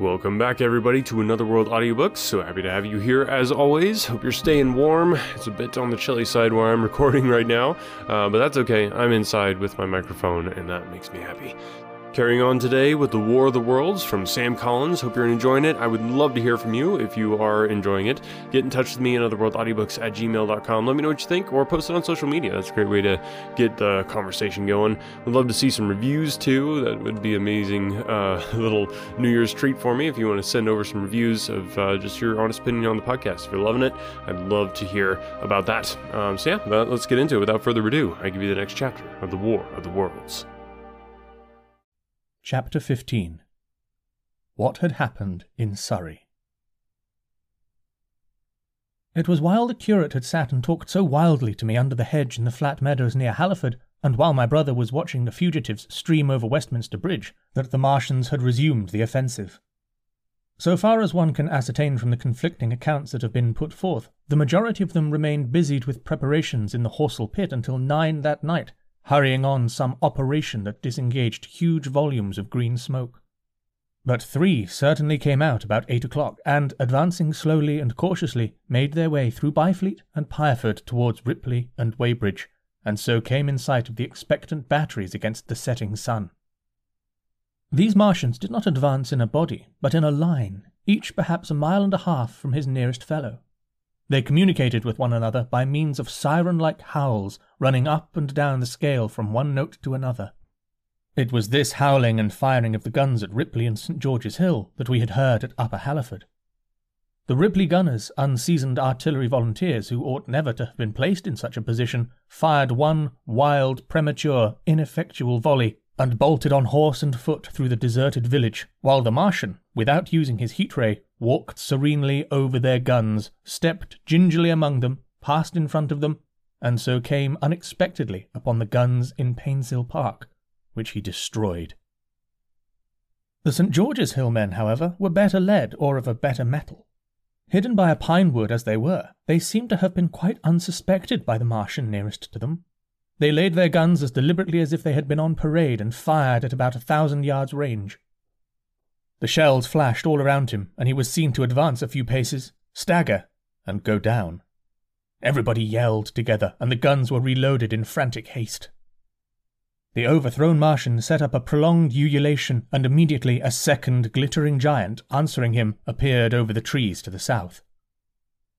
Welcome back, everybody, to Another World Audiobooks. So happy to have you here as always. Hope you're staying warm. It's a bit on the chilly side where I'm recording right now, uh, but that's okay. I'm inside with my microphone, and that makes me happy. Carrying on today with The War of the Worlds from Sam Collins. Hope you're enjoying it. I would love to hear from you if you are enjoying it. Get in touch with me at otherworldaudiobooks at gmail.com. Let me know what you think or post it on social media. That's a great way to get the conversation going. Would love to see some reviews too. That would be amazing uh, little New Year's treat for me if you want to send over some reviews of uh, just your honest opinion on the podcast. If you're loving it, I'd love to hear about that. Um, so yeah, let's get into it. Without further ado, I give you the next chapter of The War of the Worlds. Chapter 15 What had happened in Surrey. It was while the curate had sat and talked so wildly to me under the hedge in the flat meadows near Halliford, and while my brother was watching the fugitives stream over Westminster Bridge, that the Martians had resumed the offensive. So far as one can ascertain from the conflicting accounts that have been put forth, the majority of them remained busied with preparations in the Horsell pit until nine that night, hurrying on some operation that disengaged huge volumes of green smoke. But three certainly came out about eight o'clock, and, advancing slowly and cautiously, made their way through Byfleet and Pyrford towards Ripley and Weybridge, and so came in sight of the expectant batteries against the setting sun. These Martians did not advance in a body, but in a line, each perhaps a mile and a half from his nearest fellow. They communicated with one another by means of siren like howls running up and down the scale from one note to another. It was this howling and firing of the guns at Ripley and St. George's Hill that we had heard at Upper Halliford. The Ripley gunners, unseasoned artillery volunteers who ought never to have been placed in such a position, fired one wild, premature, ineffectual volley and bolted on horse and foot through the deserted village, while the Martian, without using his heat ray, walked serenely over their guns, stepped gingerly among them, passed in front of them, and so came unexpectedly upon the guns in Painshill Park, which he destroyed. The St. George's Hill men, however, were better led or of a better mettle. Hidden by a pine wood as they were, they seemed to have been quite unsuspected by the Martian nearest to them. They laid their guns as deliberately as if they had been on parade and fired at about a thousand yards range. The shells flashed all around him, and he was seen to advance a few paces, stagger, and go down. Everybody yelled together, and the guns were reloaded in frantic haste. The overthrown Martian set up a prolonged ululation, and immediately a second glittering giant, answering him, appeared over the trees to the south.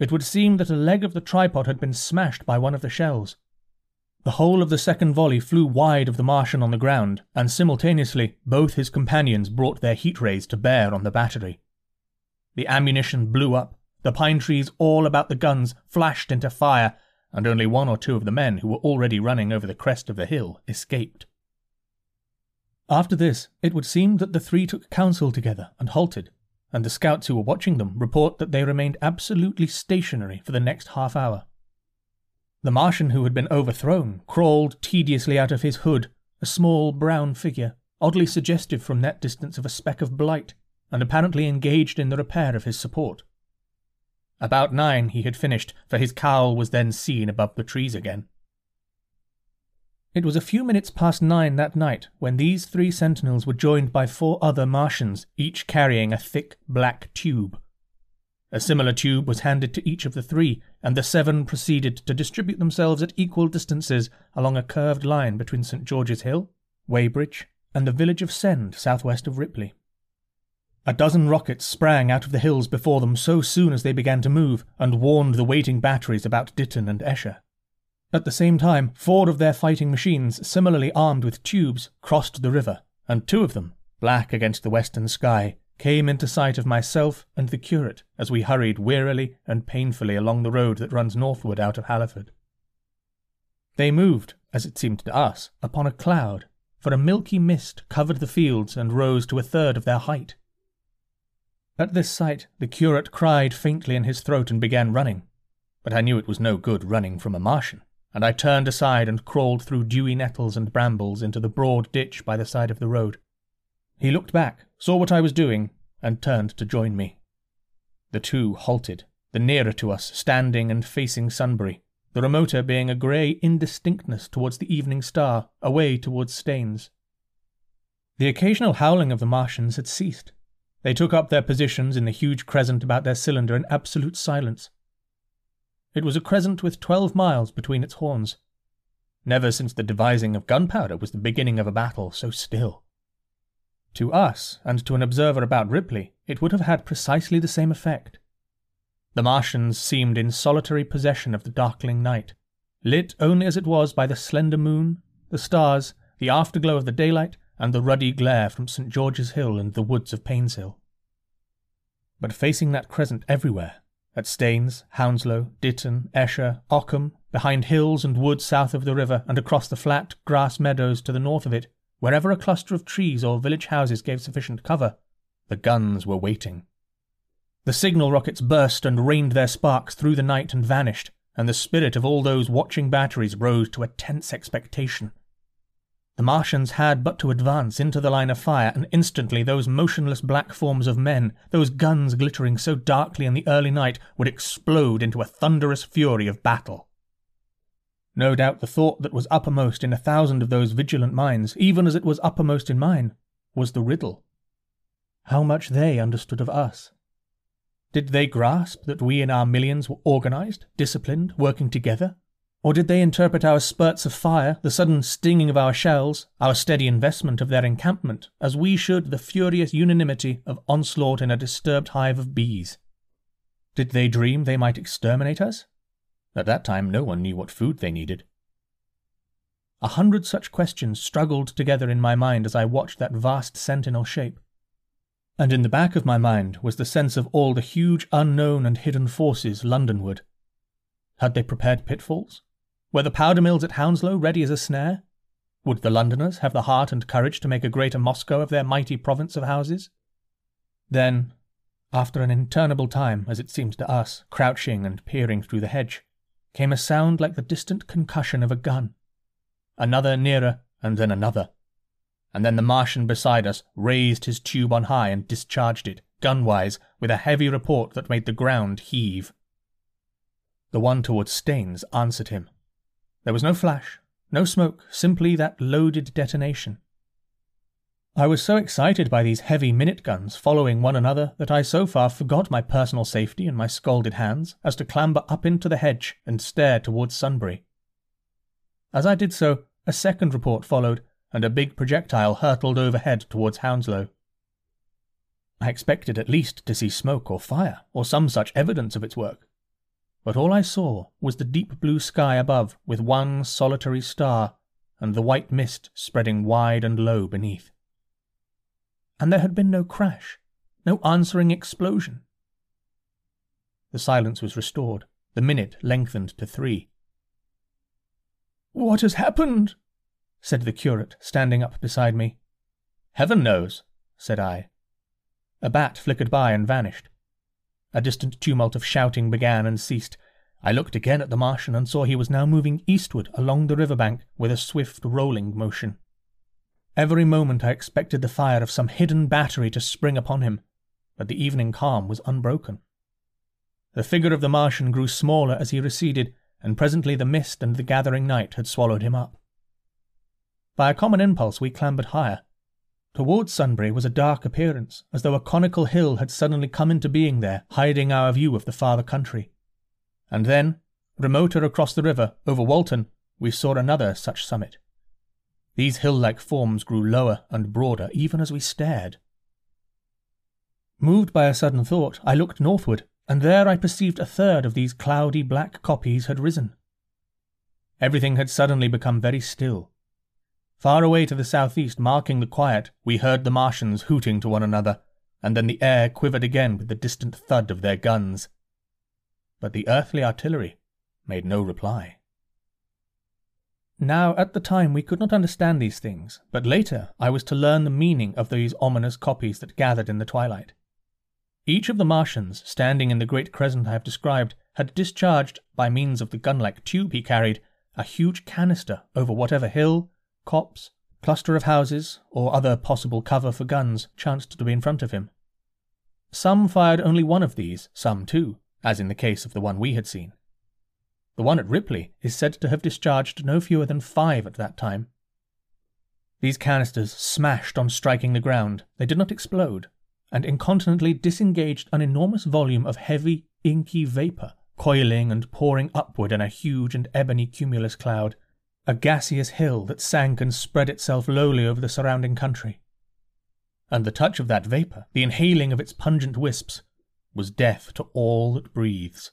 It would seem that a leg of the tripod had been smashed by one of the shells, the whole of the second volley flew wide of the Martian on the ground, and simultaneously both his companions brought their heat rays to bear on the battery. The ammunition blew up, the pine trees all about the guns flashed into fire, and only one or two of the men who were already running over the crest of the hill escaped. After this, it would seem that the three took counsel together and halted, and the scouts who were watching them report that they remained absolutely stationary for the next half hour. The Martian who had been overthrown crawled tediously out of his hood, a small brown figure, oddly suggestive from that distance of a speck of blight, and apparently engaged in the repair of his support. About nine he had finished, for his cowl was then seen above the trees again. It was a few minutes past nine that night when these three sentinels were joined by four other Martians, each carrying a thick black tube. A similar tube was handed to each of the three, and the seven proceeded to distribute themselves at equal distances along a curved line between St. George's Hill, Weybridge, and the village of Send, southwest of Ripley. A dozen rockets sprang out of the hills before them so soon as they began to move, and warned the waiting batteries about Ditton and Esher. At the same time, four of their fighting machines, similarly armed with tubes, crossed the river, and two of them, black against the western sky, came into sight of myself and the curate as we hurried wearily and painfully along the road that runs northward out of Halliford. They moved, as it seemed to us, upon a cloud, for a milky mist covered the fields and rose to a third of their height. At this sight, the curate cried faintly in his throat and began running, but I knew it was no good running from a Martian, and I turned aside and crawled through dewy nettles and brambles into the broad ditch by the side of the road. He looked back, saw what I was doing, and turned to join me. The two halted, the nearer to us standing and facing Sunbury, the remoter being a grey indistinctness towards the evening star, away towards Staines. The occasional howling of the Martians had ceased, They took up their positions in the huge crescent about their cylinder in absolute silence. It was a crescent with twelve miles between its horns. Never since the devising of gunpowder was the beginning of a battle so still. To us, and to an observer about Ripley, it would have had precisely the same effect. The Martians seemed in solitary possession of the darkling night, lit only as it was by the slender moon, the stars, the afterglow of the daylight, and the ruddy glare from St. George's Hill and the woods of Painshill. But facing that crescent everywhere, at Staines, Hounslow, Ditton, Esher, Ockham, behind hills and woods south of the river, and across the flat grass meadows to the north of it, wherever a cluster of trees or village houses gave sufficient cover, the guns were waiting. The signal rockets burst and rained their sparks through the night and vanished, and the spirit of all those watching batteries rose to a tense expectation. The Martians had but to advance into the line of fire, and instantly those motionless black forms of men, those guns glittering so darkly in the early night, would explode into a thunderous fury of battle. No doubt the thought that was uppermost in a thousand of those vigilant minds, even as it was uppermost in mine, was the riddle. How much they understood of us. Did they grasp that we in our millions were organized, disciplined, working together, or did they interpret our spurts of fire, the sudden stinging of our shells, our steady investment of their encampment, as we should the furious unanimity of onslaught in a disturbed hive of bees? Did they dream they might exterminate us? At that time, no one knew what food they needed. A hundred such questions struggled together in my mind as I watched that vast sentinel shape. And in the back of my mind was the sense of all the huge unknown and hidden forces Londonward. Had they prepared pitfalls? Were the powder mills at Hounslow ready as a snare? Would the Londoners have the heart and courage to make a greater Moscow of their mighty province of houses? Then, after an interminable time, as it seemed to us, crouching and peering through the hedge, came a sound like the distant concussion of a gun. Another nearer, and then another. And then the Martian beside us raised his tube on high and discharged it, gunwise, with a heavy report that made the ground heave. The one towards Staines answered him, there was no flash, no smoke, simply that loaded detonation. I was so excited by these heavy minute guns following one another that I so far forgot my personal safety and my scalded hands as to clamber up into the hedge and stare towards Sunbury. As I did so, a second report followed, and a big projectile hurtled overhead towards Hounslow. I expected at least to see smoke or fire, or some such evidence of its work but all I saw was the deep blue sky above with one solitary star and the white mist spreading wide and low beneath. And there had been no crash, no answering explosion. The silence was restored, the minute lengthened to three. What has happened? said the curate, standing up beside me. Heaven knows, said I. A bat flickered by and vanished. A distant tumult of shouting began and ceased. I looked again at the Martian and saw he was now moving eastward along the river bank with a swift rolling motion. Every moment I expected the fire of some hidden battery to spring upon him, but the evening calm was unbroken. The figure of the Martian grew smaller as he receded, and presently the mist and the gathering night had swallowed him up. By a common impulse we clambered higher, Towards Sunbury was a dark appearance, as though a conical hill had suddenly come into being there, hiding our view of the farther country. And then, remoter across the river, over Walton, we saw another such summit. These hill like forms grew lower and broader even as we stared. Moved by a sudden thought, I looked northward, and there I perceived a third of these cloudy black kopjes had risen. Everything had suddenly become very still, Far away to the southeast, marking the quiet, we heard the Martians hooting to one another, and then the air quivered again with the distant thud of their guns. But the earthly artillery made no reply. Now, at the time, we could not understand these things, but later I was to learn the meaning of these ominous kopjes that gathered in the twilight. Each of the Martians, standing in the great crescent I have described, had discharged, by means of the gun like tube he carried, a huge canister over whatever hill, copse, cluster of houses, or other possible cover for guns chanced to be in front of him. Some fired only one of these, some two, as in the case of the one we had seen. The one at Ripley is said to have discharged no fewer than five at that time. These canisters smashed on striking the ground. They did not explode. and incontinently disengaged an enormous volume of heavy, inky vapour, coiling and pouring upward in a huge and ebony cumulus cloud, a gaseous hill that sank and spread itself lowly over the surrounding country. And the touch of that vapour, the inhaling of its pungent wisps, was death to all that breathes.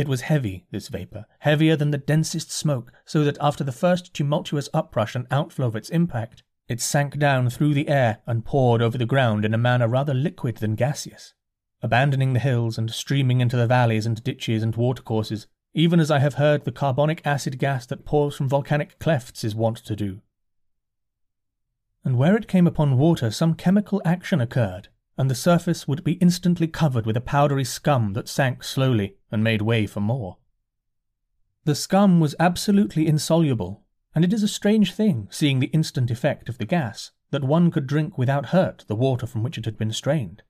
It was heavy, this vapour, heavier than the densest smoke, so that after the first tumultuous uprush and outflow of its impact, it sank down through the air and poured over the ground in a manner rather liquid than gaseous, abandoning the hills and streaming into the valleys and ditches and watercourses, even as I have heard the carbonic acid gas that pours from volcanic clefts is wont to do. And where it came upon water, some chemical action occurred, and the surface would be instantly covered with a powdery scum that sank slowly and made way for more. The scum was absolutely insoluble, and it is a strange thing, seeing the instant effect of the gas, that one could drink without hurt the water from which it had been strained.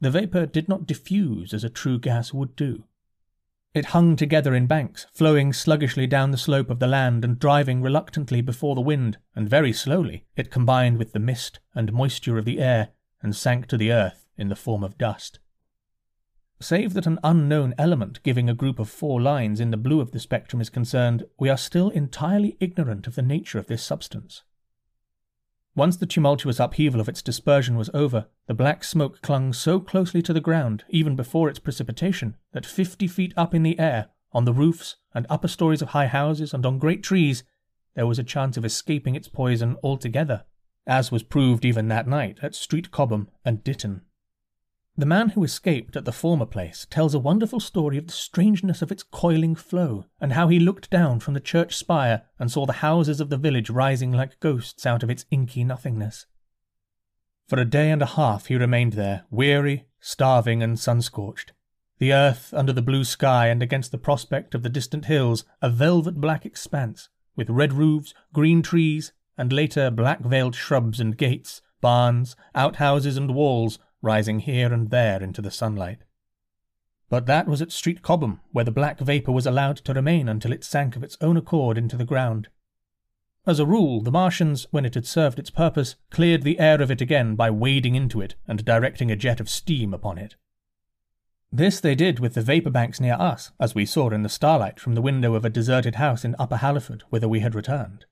The vapour did not diffuse as a true gas would do. It hung together in banks, flowing sluggishly down the slope of the land and driving reluctantly before the wind, and very slowly it combined with the mist and moisture of the air and sank to the earth in the form of dust save that an unknown element giving a group of four lines in the blue of the spectrum is concerned, we are still entirely ignorant of the nature of this substance. Once the tumultuous upheaval of its dispersion was over, the black smoke clung so closely to the ground, even before its precipitation, that fifty feet up in the air, on the roofs and upper stories of high houses and on great trees, there was a chance of escaping its poison altogether, as was proved even that night at Street Cobham and Ditton. The man who escaped at the former place tells a wonderful story of the strangeness of its coiling flow, and how he looked down from the church spire and saw the houses of the village rising like ghosts out of its inky nothingness. For a day and a half he remained there, weary, starving, and sun scorched. The earth under the blue sky and against the prospect of the distant hills, a velvet black expanse, with red roofs, green trees, and later black veiled shrubs and gates, barns, outhouses, and walls rising here and there into the sunlight. But that was at Street Cobham, where the black vapour was allowed to remain until it sank of its own accord into the ground. As a rule, the Martians, when it had served its purpose, cleared the air of it again by wading into it and directing a jet of steam upon it. This they did with the vapour banks near us, as we saw in the starlight from the window of a deserted house in Upper Halliford, whither we had returned.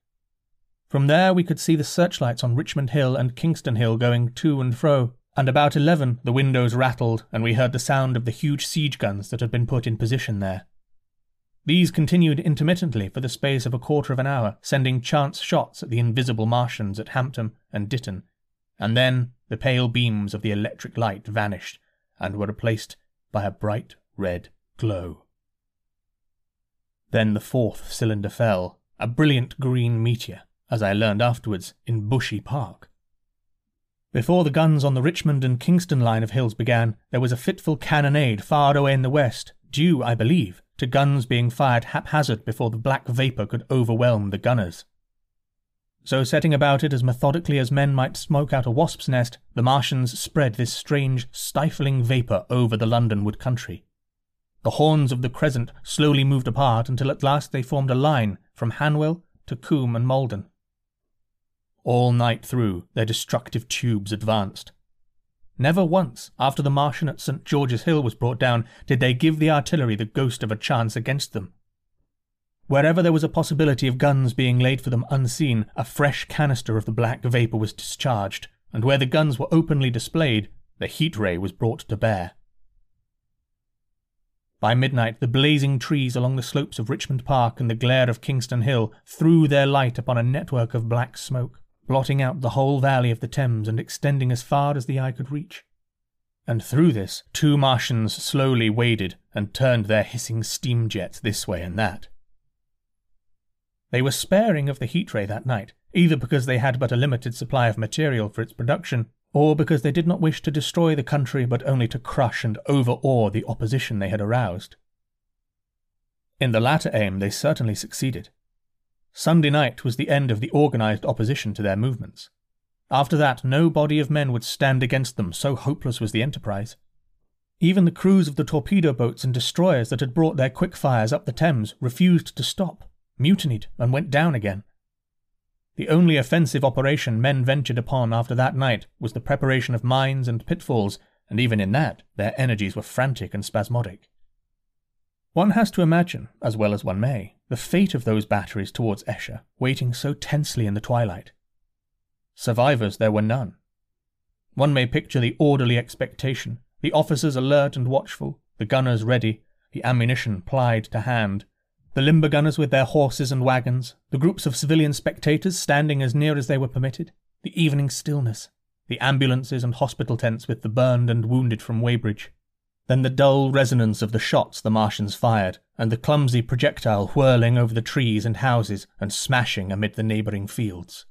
From there we could see the searchlights on Richmond Hill and Kingston Hill going to and fro, and about eleven the windows rattled, and we heard the sound of the huge siege guns that had been put in position there. These continued intermittently for the space of a quarter of an hour, sending chance shots at the invisible Martians at Hampton and Ditton, and then the pale beams of the electric light vanished and were replaced by a bright red glow. Then the fourth cylinder fell, a brilliant green meteor, as I learned afterwards, in Bushey Park. Before the guns on the Richmond and Kingston line of hills began, there was a fitful cannonade far away in the west, due, I believe, to guns being fired haphazard before the black vapour could overwhelm the gunners. So, setting about it as methodically as men might smoke out a wasp's nest, the Martians spread this strange, stifling vapour over the Londonward country. The horns of the crescent slowly moved apart until at last they formed a line from Hanwell to Coombe and Malden. All night through, their destructive tubes advanced. Never once, after the Martian at St. George's Hill was brought down, did they give the artillery the ghost of a chance against them. Wherever there was a possibility of guns being laid for them unseen, a fresh canister of the black vapour was discharged, and where the guns were openly displayed, the heat ray was brought to bear. By midnight, the blazing trees along the slopes of Richmond Park and the glare of Kingston Hill threw their light upon a network of black smoke blotting out the whole valley of the Thames and extending as far as the eye could reach. And through this, two Martians slowly waded and turned their hissing steam jets this way and that. They were sparing of the heat ray that night, either because they had but a limited supply of material for its production, or because they did not wish to destroy the country but only to crush and overawe the opposition they had aroused. In the latter aim they certainly succeeded. Sunday night was the end of the organised opposition to their movements. After that, no body of men would stand against them, so hopeless was the enterprise. Even the crews of the torpedo boats and destroyers that had brought their quick fires up the Thames refused to stop, mutinied, and went down again. The only offensive operation men ventured upon after that night was the preparation of mines and pitfalls, and even in that their energies were frantic and spasmodic. One has to imagine, as well as one may, the fate of those batteries towards Esher, waiting so tensely in the twilight. Survivors there were none. One may picture the orderly expectation, the officers alert and watchful, the gunners ready, the ammunition plied to hand, the limber gunners with their horses and wagons, the groups of civilian spectators standing as near as they were permitted, the evening stillness, the ambulances and hospital tents with the burned and wounded from Weybridge, then the dull resonance of the shots the Martians fired, and the clumsy projectile whirling over the trees and houses and smashing amid the neighbouring fields.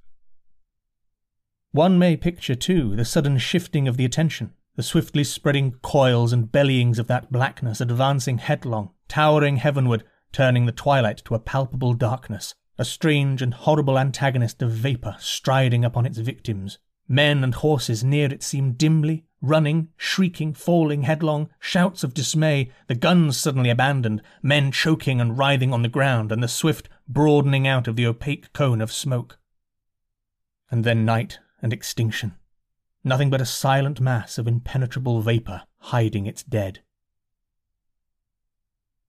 One may picture, too, the sudden shifting of the attention, the swiftly spreading coils and bellyings of that blackness advancing headlong, towering heavenward, turning the twilight to a palpable darkness, a strange and horrible antagonist of vapour striding upon its victims. Men and horses near it seemed dimly, running, shrieking, falling headlong, shouts of dismay, the guns suddenly abandoned, men choking and writhing on the ground, and the swift broadening out of the opaque cone of smoke. And then night and extinction. Nothing but a silent mass of impenetrable vapour hiding its dead.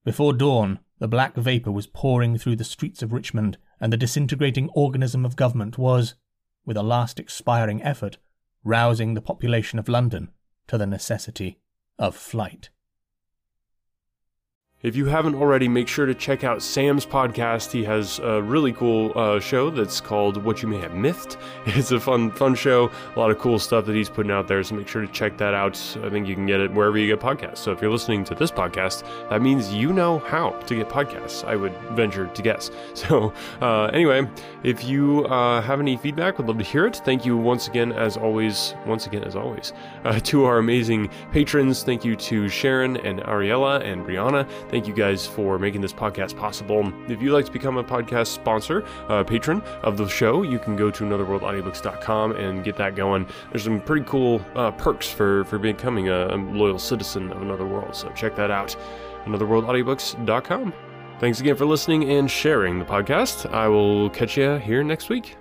Before dawn, the black vapour was pouring through the streets of Richmond, and the disintegrating organism of government was, with a last expiring effort, rousing the population of London to the necessity of flight. If you haven't already, make sure to check out Sam's podcast. He has a really cool uh, show that's called What You May Have Mythed. It's a fun, fun show. A lot of cool stuff that he's putting out there. So make sure to check that out. I think you can get it wherever you get podcasts. So if you're listening to this podcast, that means you know how to get podcasts. I would venture to guess. So uh, anyway, if you uh, have any feedback, would love to hear it. Thank you once again, as always. Once again, as always, uh, to our amazing patrons. Thank you to Sharon and Ariella and Brianna. Thank you guys for making this podcast possible. If you'd like to become a podcast sponsor, uh, patron of the show, you can go to anotherworldaudiobooks.com and get that going. There's some pretty cool uh, perks for, for becoming a, a loyal citizen of Another World, so check that out. anotherworldaudiobooks.com. Thanks again for listening and sharing the podcast. I will catch you here next week.